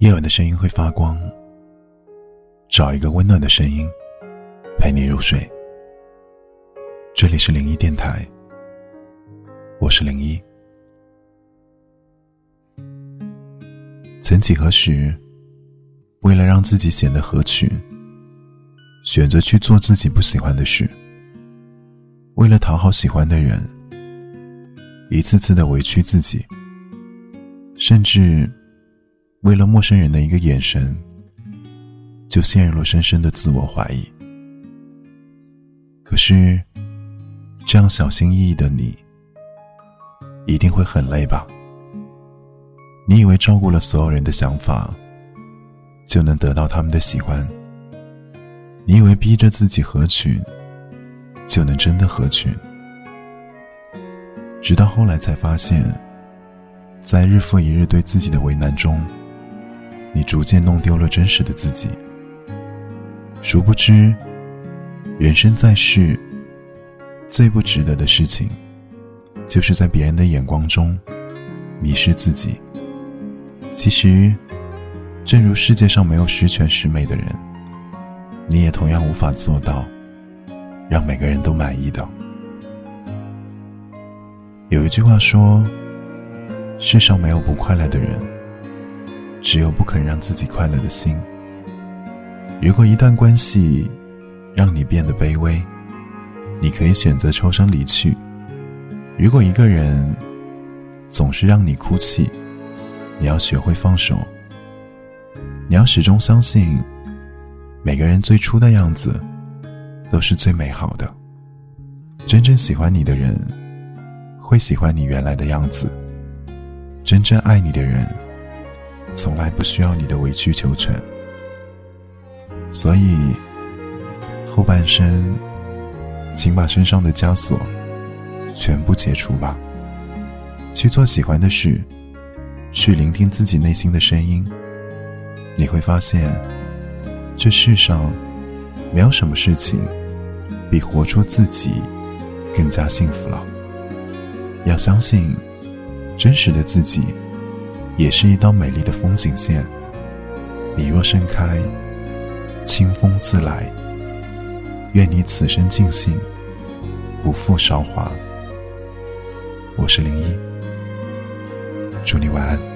夜晚的声音会发光，找一个温暖的声音陪你入睡。这里是零一电台，我是零一。曾几何时，为了让自己显得合群，选择去做自己不喜欢的事；为了讨好喜欢的人，一次次的委屈自己，甚至……为了陌生人的一个眼神，就陷入了深深的自我怀疑。可是，这样小心翼翼的你，一定会很累吧？你以为照顾了所有人的想法，就能得到他们的喜欢？你以为逼着自己合群，就能真的合群？直到后来才发现，在日复一日对自己的为难中。你逐渐弄丢了真实的自己，殊不知，人生在世，最不值得的事情，就是在别人的眼光中迷失自己。其实，正如世界上没有十全十美的人，你也同样无法做到让每个人都满意的。有一句话说：“世上没有不快乐的人。”只有不肯让自己快乐的心。如果一段关系让你变得卑微，你可以选择抽身离去；如果一个人总是让你哭泣，你要学会放手。你要始终相信，每个人最初的样子都是最美好的。真正喜欢你的人，会喜欢你原来的样子；真正爱你的人。不需要你的委曲求全，所以后半生，请把身上的枷锁全部解除吧，去做喜欢的事，去聆听自己内心的声音。你会发现，这世上没有什么事情比活出自己更加幸福了。要相信真实的自己。也是一道美丽的风景线。你若盛开，清风自来。愿你此生尽兴，不负韶华。我是林一，祝你晚安。